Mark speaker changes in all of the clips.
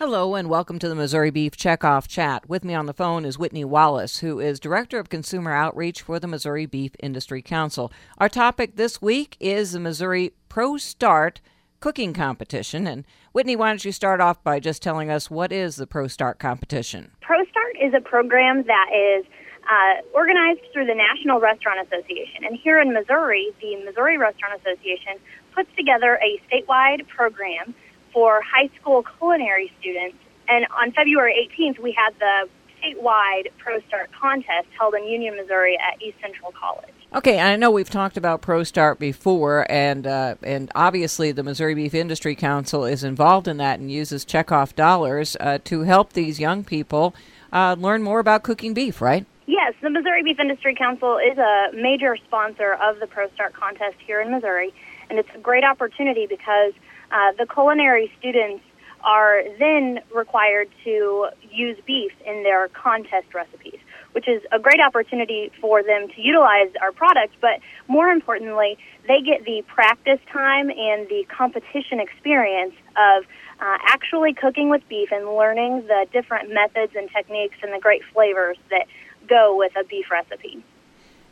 Speaker 1: Hello and welcome to the Missouri Beef Checkoff Chat. With me on the phone is Whitney Wallace, who is Director of Consumer Outreach for the Missouri Beef Industry Council. Our topic this week is the Missouri Pro Start cooking competition. And Whitney, why don't you start off by just telling us what is the Pro Start competition?
Speaker 2: Pro Start is a program that is uh, organized through the National Restaurant Association. And here in Missouri, the Missouri Restaurant Association puts together a statewide program for high school culinary students. And on February 18th, we had the statewide Pro Start contest held in Union, Missouri at East Central College.
Speaker 1: Okay, I know we've talked about Pro Start before, and uh, and obviously the Missouri Beef Industry Council is involved in that and uses checkoff dollars uh, to help these young people uh, learn more about cooking beef, right?
Speaker 2: Yes, the Missouri Beef Industry Council is a major sponsor of the Pro Start contest here in Missouri, and it's a great opportunity because uh, the culinary students are then required to use beef in their contest recipes, which is a great opportunity for them to utilize our product. But more importantly, they get the practice time and the competition experience of uh, actually cooking with beef and learning the different methods and techniques and the great flavors that go with a beef recipe.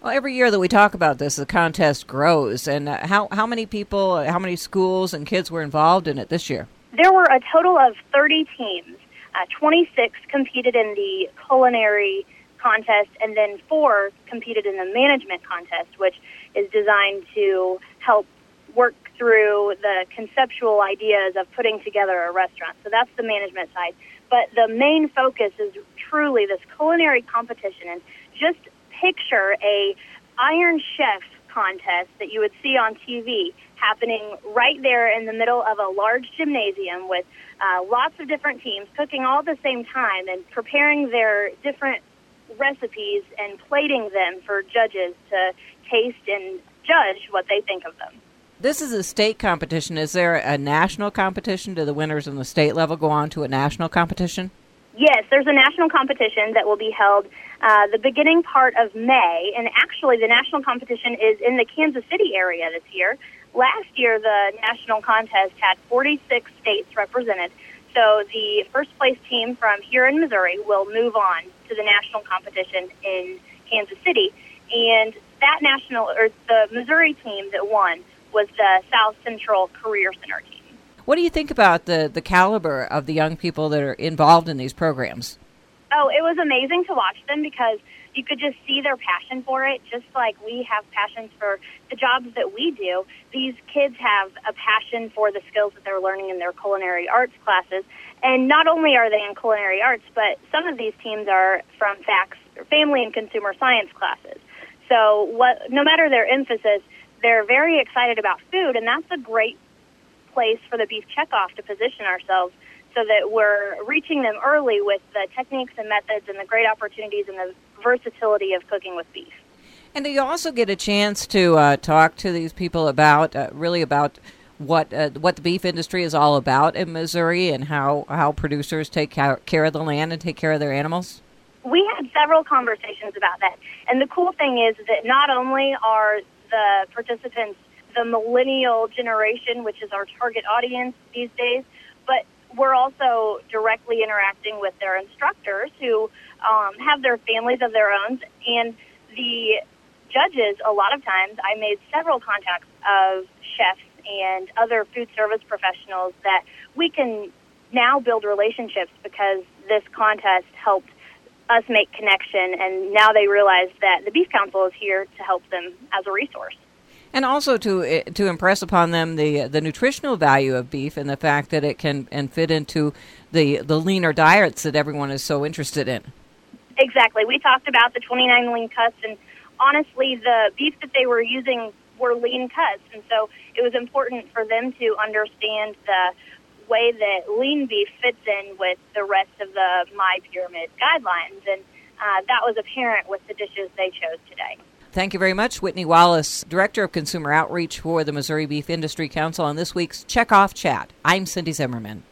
Speaker 1: Well, every year that we talk about this, the contest grows. And uh, how how many people, uh, how many schools and kids were involved in it this year?
Speaker 2: There were a total of 30 teams. Uh, 26 competed in the culinary contest, and then four competed in the management contest, which is designed to help work through the conceptual ideas of putting together a restaurant. So that's the management side. But the main focus is truly this culinary competition and just picture a Iron Chef contest that you would see on TV happening right there in the middle of a large gymnasium with uh, lots of different teams cooking all at the same time and preparing their different recipes and plating them for judges to taste and judge what they think of them.
Speaker 1: This is a state competition. Is there a national competition? Do the winners in the state level go on to a national competition?
Speaker 2: Yes, there's a national competition that will be held uh, the beginning part of May, and actually the national competition is in the Kansas City area this year. Last year, the national contest had 46 states represented, so the first place team from here in Missouri will move on to the national competition in Kansas City, and that national or the Missouri team that won was the South Central Career Center team.
Speaker 1: What do you think about the, the caliber of the young people that are involved in these programs?
Speaker 2: Oh, it was amazing to watch them because you could just see their passion for it, just like we have passions for the jobs that we do. These kids have a passion for the skills that they're learning in their culinary arts classes. And not only are they in culinary arts, but some of these teams are from FACS, family and consumer science classes. So, what, no matter their emphasis, they're very excited about food, and that's a great place for the beef checkoff to position ourselves so that we're reaching them early with the techniques and methods and the great opportunities and the versatility of cooking with beef.
Speaker 1: And do you also get a chance to uh, talk to these people about uh, really about what uh, what the beef industry is all about in Missouri and how, how producers take care of the land and take care of their animals?
Speaker 2: We had several conversations about that. And the cool thing is that not only are the participants the millennial generation, which is our target audience these days, but we're also directly interacting with their instructors who um, have their families of their own. And the judges, a lot of times, I made several contacts of chefs and other food service professionals that we can now build relationships because this contest helped us make connection and now they realize that the beef council is here to help them as a resource
Speaker 1: and also to eh, to impress upon them the the nutritional value of beef and the fact that it can and fit into the the leaner diets that everyone is so interested in.
Speaker 2: Exactly. We talked about the 29 lean cuts, and honestly, the beef that they were using were lean cuts, and so it was important for them to understand the way that lean beef fits in with the rest of the My Pyramid guidelines, and uh, that was apparent with the dishes they chose.
Speaker 1: Thank you very much, Whitney Wallace, Director of Consumer Outreach for the Missouri Beef Industry Council, on this week's Checkoff Chat. I'm Cindy Zimmerman.